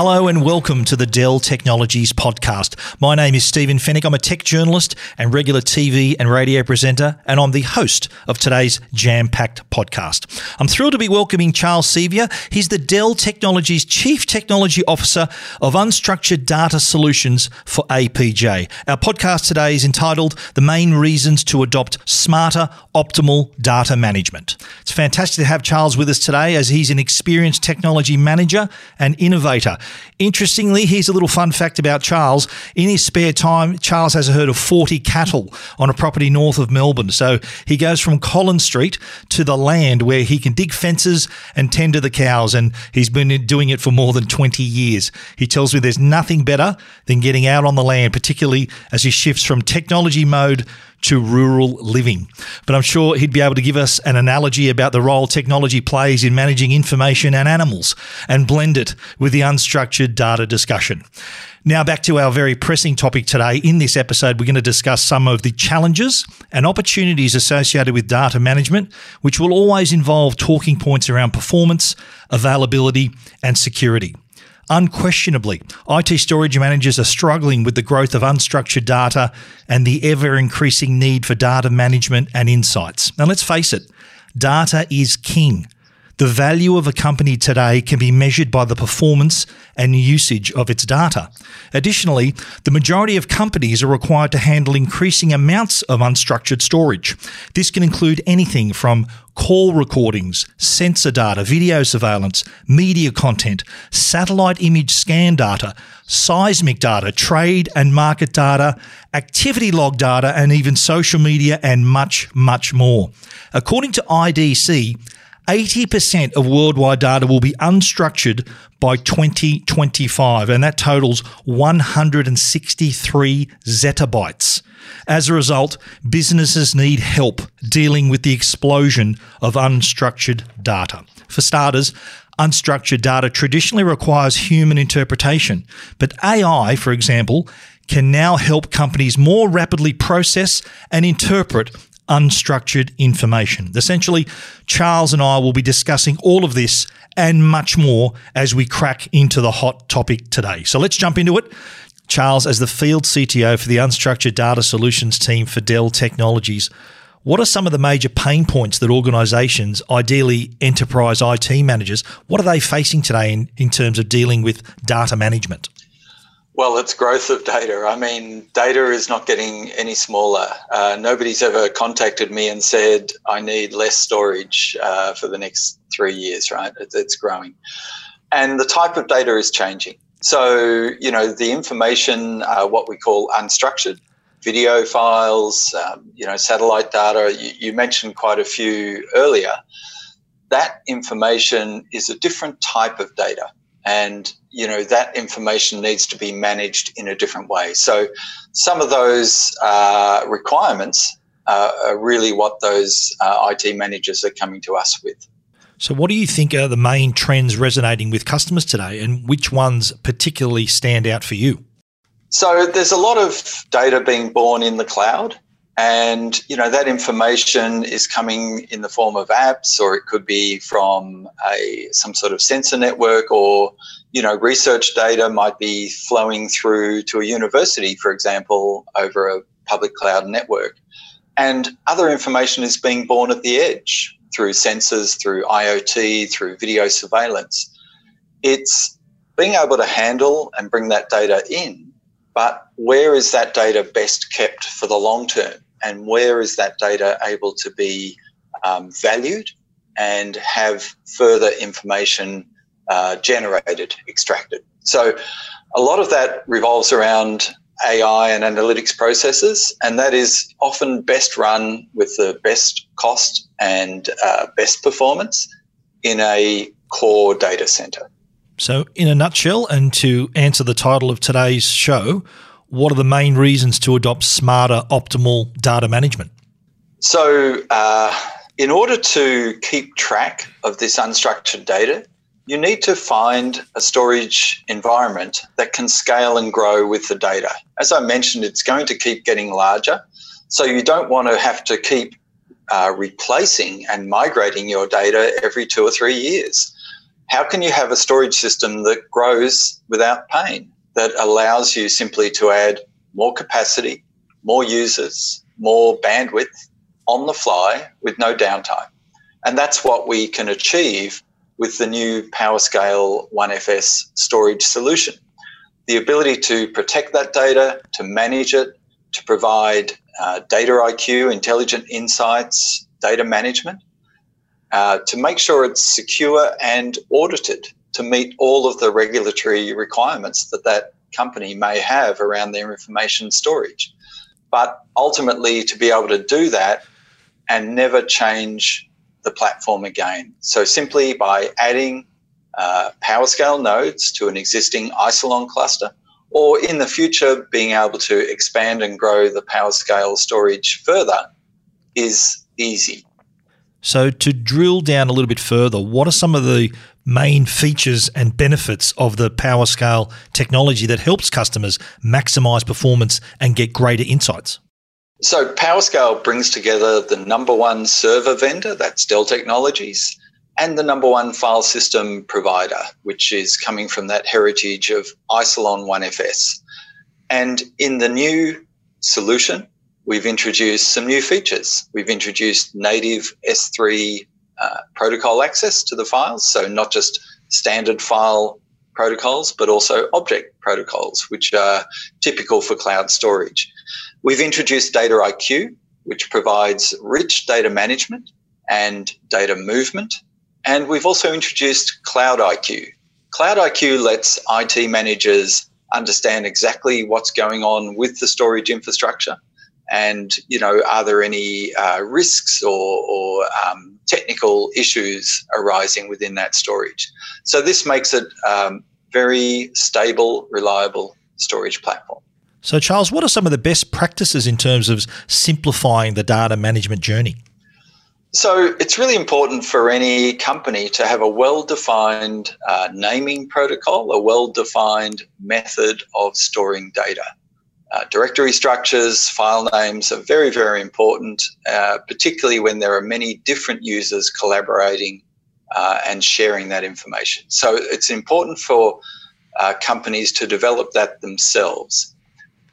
Hello and welcome to the Dell Technologies podcast. My name is Stephen Fenech. I'm a tech journalist and regular TV and radio presenter, and I'm the host of today's jam packed podcast. I'm thrilled to be welcoming Charles Sevior. He's the Dell Technologies Chief Technology Officer of Unstructured Data Solutions for APJ. Our podcast today is entitled The Main Reasons to Adopt Smarter Optimal Data Management. It's fantastic to have Charles with us today as he's an experienced technology manager and innovator. Interestingly, here's a little fun fact about Charles. In his spare time, Charles has a herd of 40 cattle on a property north of Melbourne. So he goes from Collins Street to the land where he can dig fences and tend to the cows. And he's been doing it for more than 20 years. He tells me there's nothing better than getting out on the land, particularly as he shifts from technology mode to rural living. But I'm sure he'd be able to give us an analogy about the role technology plays in managing information and animals and blend it with the unstructured data discussion. Now, back to our very pressing topic today. In this episode, we're going to discuss some of the challenges and opportunities associated with data management, which will always involve talking points around performance, availability, and security. Unquestionably, IT storage managers are struggling with the growth of unstructured data and the ever increasing need for data management and insights. Now, let's face it, data is king. The value of a company today can be measured by the performance and usage of its data. Additionally, the majority of companies are required to handle increasing amounts of unstructured storage. This can include anything from call recordings, sensor data, video surveillance, media content, satellite image scan data, seismic data, trade and market data, activity log data, and even social media and much, much more. According to IDC, 80% of worldwide data will be unstructured by 2025, and that totals 163 zettabytes. As a result, businesses need help dealing with the explosion of unstructured data. For starters, unstructured data traditionally requires human interpretation, but AI, for example, can now help companies more rapidly process and interpret unstructured information. Essentially, Charles and I will be discussing all of this and much more as we crack into the hot topic today. So let's jump into it. Charles, as the field CTO for the Unstructured Data Solutions team for Dell Technologies, what are some of the major pain points that organizations, ideally enterprise IT managers, what are they facing today in, in terms of dealing with data management? Well, it's growth of data. I mean, data is not getting any smaller. Uh, nobody's ever contacted me and said, I need less storage uh, for the next three years, right? It's, growing. And the type of data is changing. So, you know, the information, uh, what we call unstructured, video files, um, you know, satellite data, you, you mentioned quite a few earlier. That information is a different type of data and you know that information needs to be managed in a different way. So some of those uh, requirements uh, are really what those uh, IT managers are coming to us with. So, what do you think are the main trends resonating with customers today, and which ones particularly stand out for you? So, there's a lot of data being born in the cloud and you know that information is coming in the form of apps or it could be from a some sort of sensor network or you know research data might be flowing through to a university for example over a public cloud network. And other information is being born at the edge through sensors through IoT through video surveillance. It's being able to handle and bring that data in but where is that data best kept for the long term and where is that data able to be um, valued and have further information uh, generated, extracted. So a lot of that revolves around AI and analytics processes, and that is often best run with the best cost and uh, best performance in a core data center. So, in a nutshell, and to answer the title of today's show, what are the main reasons to adopt smarter, optimal data management? So, uh, in order to keep track of this unstructured data, you need to find a storage environment that can scale and grow with the data. As I mentioned, it's going to keep getting larger. So, you don't want to have to keep uh, replacing and migrating your data every two or three years. how can you have a storage system that grows without pain, that allows you simply to add more capacity, more users, more bandwidth on the fly with no downtime? And that's what we can achieve with the new PowerScale OneFS storage solution. The ability to protect that data, to manage it, to provide uh, data IQ, intelligent insights, data management, uh, to make sure it's secure and audited to meet all of the regulatory requirements that that company may have around their information storage. But ultimately, to be able to do that and never change the platform again. So, simply by adding uh, PowerScale nodes to an existing Isilon cluster, or in the future, being able to expand and grow the PowerScale storage further is easy. So, to drill down a little bit further, what are some of the main features and benefits of the PowerScale technology that helps customers maximize performance and get greater insights? So, PowerScale brings together the number one server vendor, that's Dell Technologies, and the number one file system provider, which is coming from that heritage of Isilon OneFS. And in the new solution, we've introduced some new features. We've introduced native S3 uh, protocol access to the files, so not just standard file protocols, but also object protocols, which are typical for cloud storage. We've introduced Data IQ, which provides rich data management and data movement. And we've also introduced Cloud IQ. Cloud IQ lets IT managers understand exactly what's going on with the storage infrastructure and you know are there any uh, risks or, or um, technical issues arising within that storage. So this makes it um, very stable reliable storage platform. So charles what are some of the best practices in terms of simplifying the data management journey? So it's really important for any company to have a well-defined uh, naming protocol a well-defined method of storing data uh, directory structures, file names are very, very important, uh, particularly when there are many different users collaborating uh, and sharing that information. So it's important for uh, companies to develop that themselves.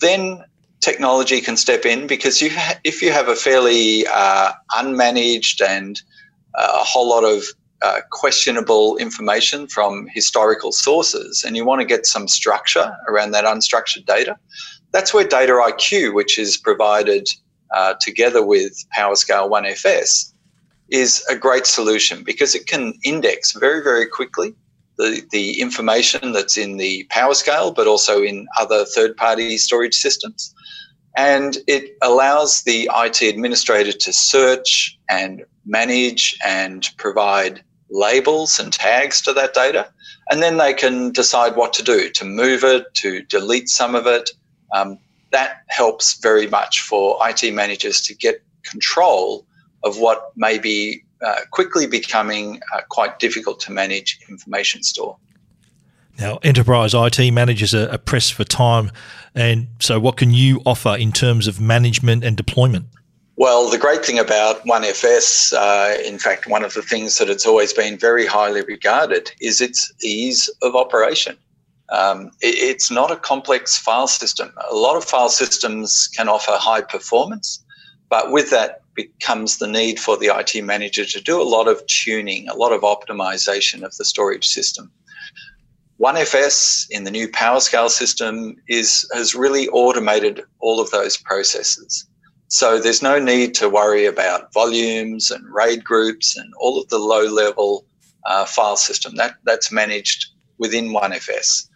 Then technology can step in because you ha- if you have a fairly uh, unmanaged and a whole lot of uh, questionable information from historical sources, and you want to get some structure around that unstructured data, that's where Data IQ, which is provided uh, together with PowerScale OneFS, is a great solution because it can index very, very quickly the, the information that's in the PowerScale, but also in other third party storage systems. And it allows the IT administrator to search and manage and provide labels and tags to that data. And then they can decide what to do to move it, to delete some of it, um, that helps very much for IT managers to get control of what may be uh, quickly becoming uh, quite difficult to manage information store. Now, enterprise IT managers are, pressed for time. And so, what can you offer in terms of management and deployment? Well, the great thing about OneFS, uh, in fact, one of the things that it's always been very highly regarded is its ease of operation. Um, it, it's not a complex file system. A lot of file systems can offer high performance, but with that becomes the need for the IT manager to do a lot of tuning, a lot of optimization of the storage system. OneFS in the new PowerScale system is has really automated all of those processes. So there's no need to worry about volumes and RAID groups and all of the low level uh, file system. That, that's managed within OneFS.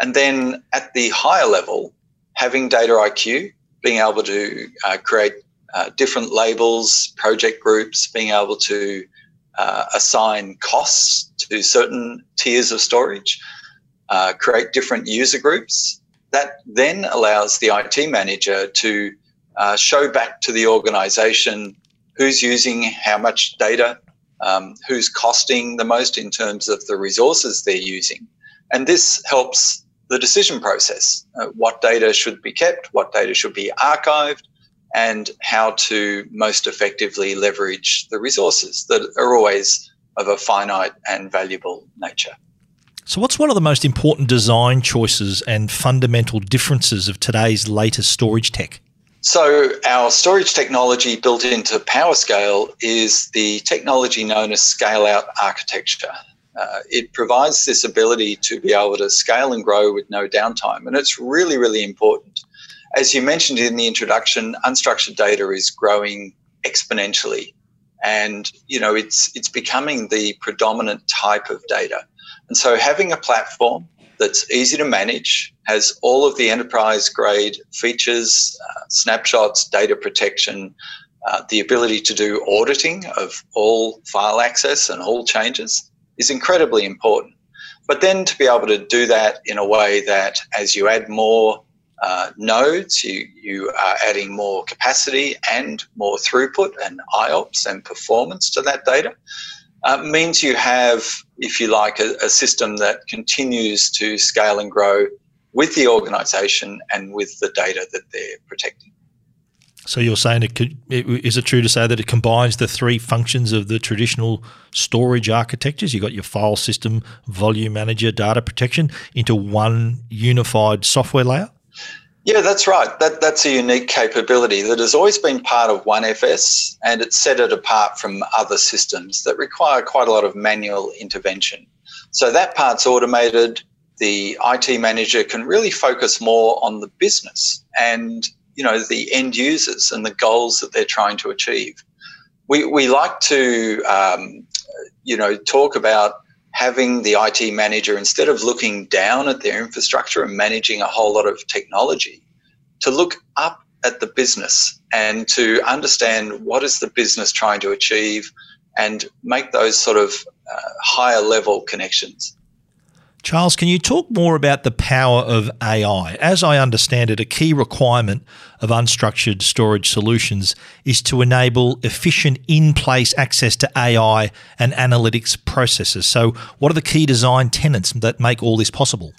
And then at the higher level, having data IQ, being able to uh, create uh, different labels, project groups, being able to uh, assign costs to certain tiers of storage, uh, create different user groups. That then allows the IT manager to uh, show back to the organization who's using how much data, um, who's costing the most in terms of the resources they're using. And this helps the decision process uh, what data should be kept, what data should be archived, and how to most effectively leverage the resources that are always of a finite and valuable nature. So, what's one of the most important design choices and fundamental differences of today's latest storage tech? So, our storage technology built into PowerScale is the technology known as scale out architecture. Uh, it provides this ability to be able to scale and grow with no downtime. And it's really, really important. As you mentioned in the introduction, unstructured data is growing exponentially. And, you know, it's, it's becoming the predominant type of data. And so having a platform that's easy to manage, has all of the enterprise grade features, uh, snapshots, data protection, uh, the ability to do auditing of all file access and all changes, is incredibly important. But then to be able to do that in a way that as you add more uh, nodes, you, you are adding more capacity and more throughput and IOPS and performance to that data, uh, means you have, if you like, a, a system that continues to scale and grow with the organization and with the data that they're protecting. So you're saying it could, is it true to say that it combines the three functions of the traditional storage architectures? You've got your file system, volume manager, data protection into one unified software layer? Yeah, that's right. That, that's a unique capability that has always been part of OneFS and it's set it apart from other systems that require quite a lot of manual intervention. So that part's automated. The IT manager can really focus more on the business and you know the end users and the goals that they're trying to achieve. We we like to um, you know talk about having the IT manager instead of looking down at their infrastructure and managing a whole lot of technology, to look up at the business and to understand what is the business trying to achieve and make those sort of uh, higher level connections. Charles, can you talk more about the power of AI? As I understand it, a key requirement of unstructured storage solutions is to enable efficient in place access to AI and analytics processes. So, what are the key design tenets that make all this possible?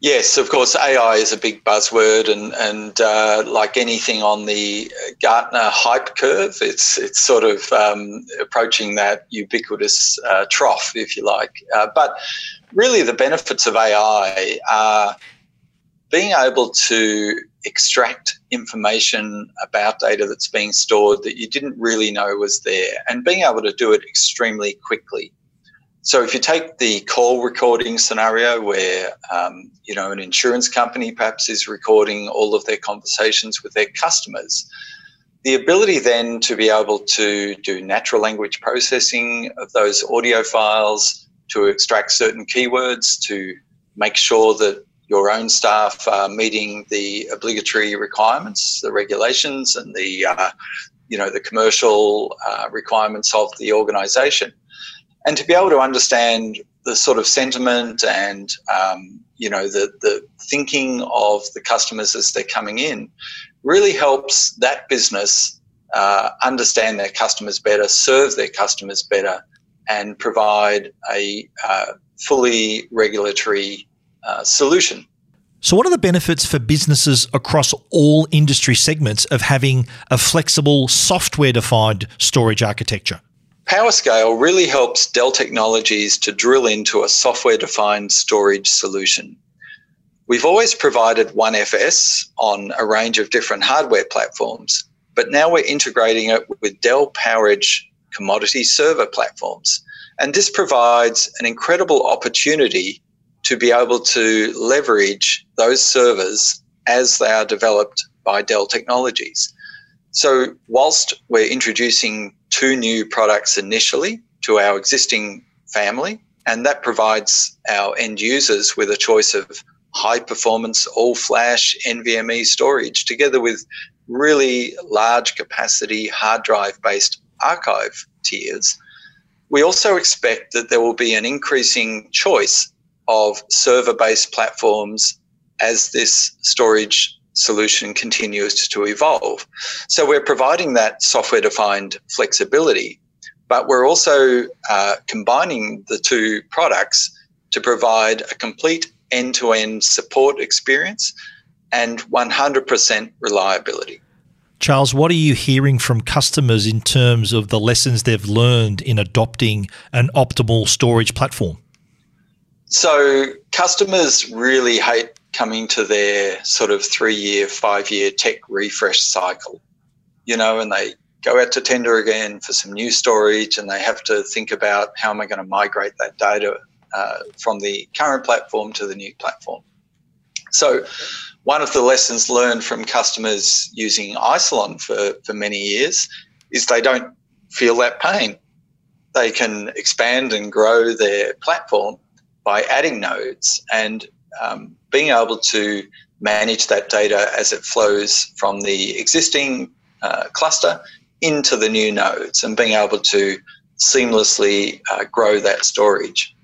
Yes, of course, AI is a big buzzword, and and uh, like anything on the Gartner hype curve, it's it's sort of um, approaching that ubiquitous uh, trough, if you like. Uh, but really, the benefits of AI are being able to extract information about data that's being stored that you didn't really know was there, and being able to do it extremely quickly. So if you take the call recording scenario where um, you know an insurance company perhaps is recording all of their conversations with their customers, the ability then to be able to do natural language processing of those audio files, to extract certain keywords, to make sure that your own staff are meeting the obligatory requirements, the regulations, and the uh, you know the commercial uh, requirements of the organisation and to be able to understand the sort of sentiment and um, you know the the thinking of the customers as they're coming in really helps that business uh, understand their customers better, serve their customers better, and provide a uh, fully regulatory uh, solution. So, what are the benefits for businesses across all industry segments of having a flexible software defined storage architecture? PowerScale really helps Dell Technologies to drill into a software defined storage solution. We've always provided OneFS on a range of different hardware platforms, but now we're integrating it with Dell PowerEdge commodity server platforms. And this provides an incredible opportunity to be able to leverage those servers as they are developed by Dell Technologies. So, whilst we're introducing two new products initially to our existing family, and that provides our end users with a choice of high performance all flash NVMe storage together with really large capacity hard drive based archive tiers. We also expect that there will be an increasing choice of server based platforms as this storage solution continues to evolve. So we're providing that software defined flexibility, but we're also uh, combining the two products to provide a complete end to end support experience and 100% reliability. Charles, what are you hearing from customers in terms of the lessons they've learned in adopting an optimal storage platform? So, customers really hate coming to their sort of three year, five year tech refresh cycle, you know, and they go out to tender again for some new storage and they have to think about how am I going to migrate that data uh, from the current platform to the new platform. So, one of the lessons learned from customers using Isilon for, for many years is they don't feel that pain. They can expand and grow their platform by adding nodes and um, being able to manage that data as it flows from the existing uh, cluster into the new nodes and being able to seamlessly uh, grow that storage.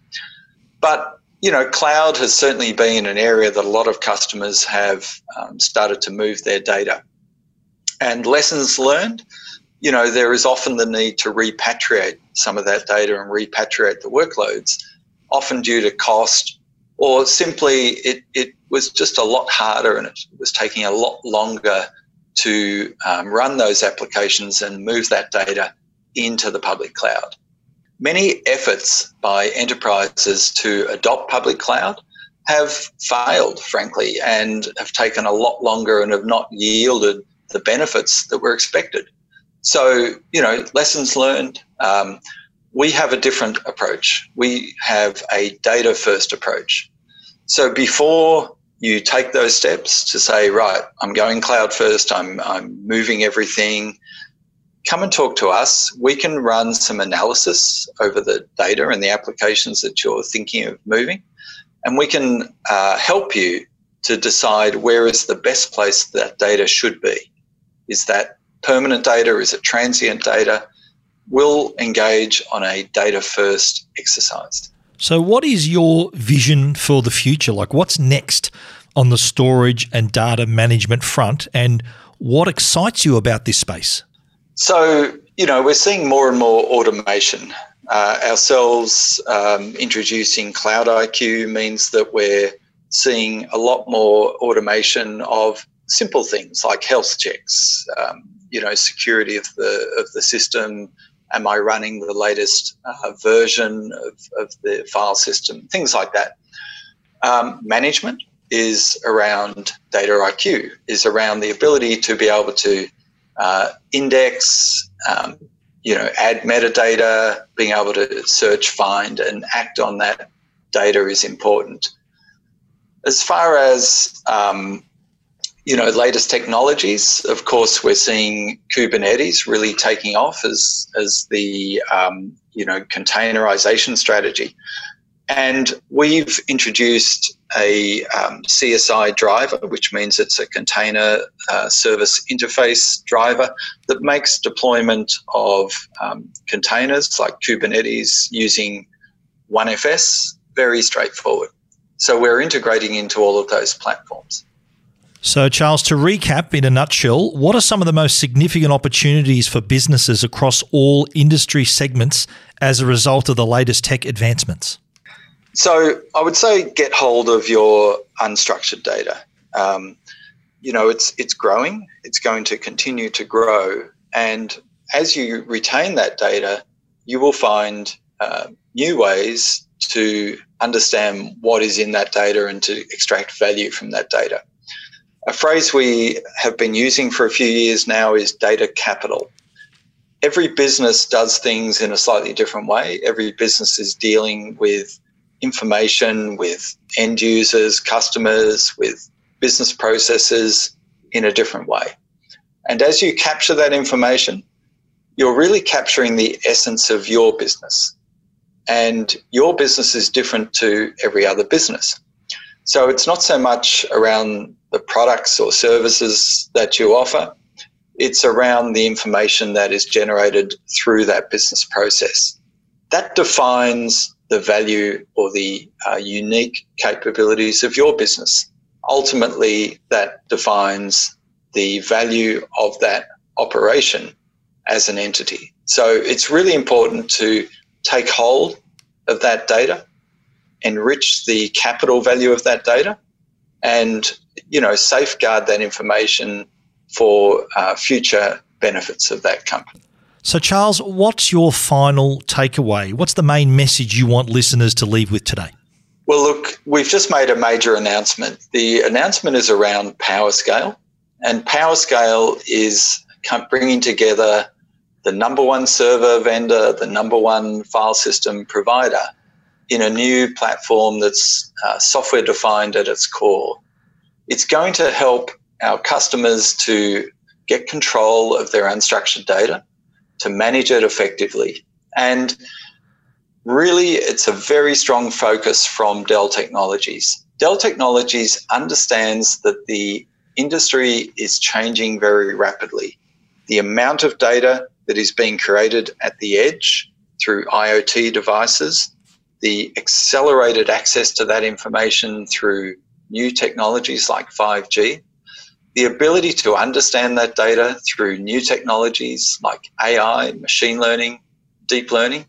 But you know, cloud has certainly been an area that a lot of customers have um, started to move their data. And lessons learned, you know, there is often the need to repatriate some of that data and repatriate the workloads, often due to cost or simply it, it was just a lot harder and it was taking a lot longer to um, run those applications and move that data into the public cloud many efforts by enterprises to adopt public cloud have failed, frankly, and have taken a lot longer and have not yielded the benefits that were expected. So, you know, lessons learned. Um, we have a different approach. We have a data first approach. So before you take those steps to say, right, I'm going cloud first, I'm, I'm moving everything, come and talk to us. We can run some analysis over the data and the applications that you're thinking of moving, and we can uh, help you to decide where is the best place that data should be. Is that permanent data? Is it transient data? We'll engage on a data first exercise. So, what is your vision for the future? Like, what's next on the storage and data management front, and what excites you about this space? So, you know, we're seeing more and more automation. Uh, ourselves um, introducing Cloud IQ means that we're seeing a lot more automation of simple things like health checks, um, you know, security of the of the system. Am I running the latest uh, version of, of the file system? Things like that. Um, management is around data IQ, is around the ability to be able to uh, index, um, you know, add metadata, being able to search, find, and act on that data is important. As far as um, you know, latest technologies, of course, we're seeing Kubernetes really taking off as as the um, you know containerization strategy. And we've introduced a um, CSI driver, which means it's a container uh, service interface driver that makes deployment of um, containers like Kubernetes using OneFS very straightforward. So we're integrating into all of those platforms. So, Charles, to recap in a nutshell, what are some of the most significant opportunities for businesses across all industry segments as a result of the latest tech advancements? So I would say get hold of your unstructured data. Um, you know, it's it's growing. It's going to continue to grow, and as you retain that data, you will find uh, new ways to understand what is in that data and to extract value from that data. A phrase we have been using for a few years now is data capital. Every business does things in a slightly different way. Every business is dealing with information with end users, customers, with business processes in a different way. And as you capture that information, you're really capturing the essence of your business. And your business is different to every other business. So it's not so much around the products or services that you offer, it's around the information that is generated through that business process. That defines the value or the uh, unique capabilities of your business. Ultimately, that defines the value of that operation as an entity. So it's really important to take hold of that data, enrich the capital value of that data, and you know safeguard that information for uh, future benefits of that company. So, Charles, what's your final takeaway? What's the main message you want listeners to leave with today? Well, look, we've just made a major announcement. The announcement is around PowerScale, and PowerScale is bringing together the number one server vendor, the number one file system provider in a new platform that's uh, software defined at its core. It's going to help our customers to get control of their unstructured data, to manage it effectively. And really, it's a very strong focus from Dell Technologies. Dell Technologies understands that the industry is changing very rapidly. The amount of data that is being created at the edge through IoT devices, the accelerated access to that information through new technologies like 5G, the ability to understand that data through new technologies like AI, machine learning, deep learning,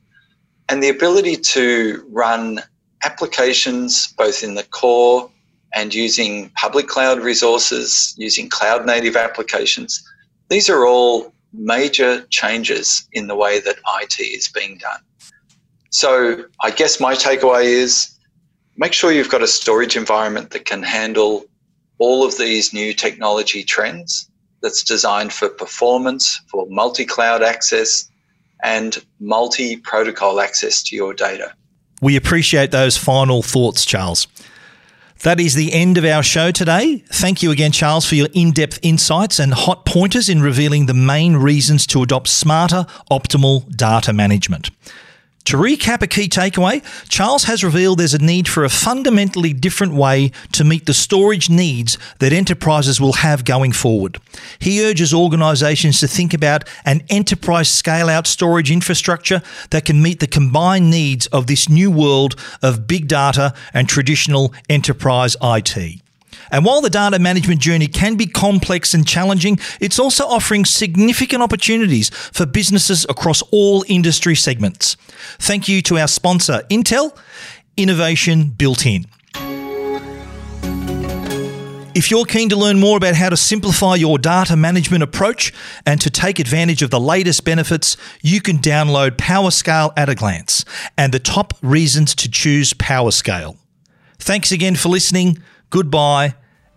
and the ability to run applications both in the core and using public cloud resources, using cloud native applications. These are all major changes in the way that IT is being done. So I guess my takeaway is make sure you've got a storage environment that can handle all of these new technology trends that's designed for performance, for multi cloud access, and multi protocol access to your data. We appreciate those final thoughts, Charles. That is the end of our show today. Thank you again, Charles, for your in depth insights and hot pointers in revealing the main reasons to adopt smarter, optimal data management. To recap a key takeaway, Charles has revealed there's a need for a fundamentally different way to meet the storage needs that enterprises will have going forward. He urges organizations to think about an enterprise scale out storage infrastructure that can meet the combined needs of this new world of big data and traditional enterprise IT. And while the data management journey can be complex and challenging, it's also offering significant opportunities for businesses across all industry segments. Thank you to our sponsor, Intel, innovation built in. If you're keen to learn more about how to simplify your data management approach and to take advantage of the latest benefits, you can download PowerScale at a glance and the top reasons to choose PowerScale. Thanks again for listening. Goodbye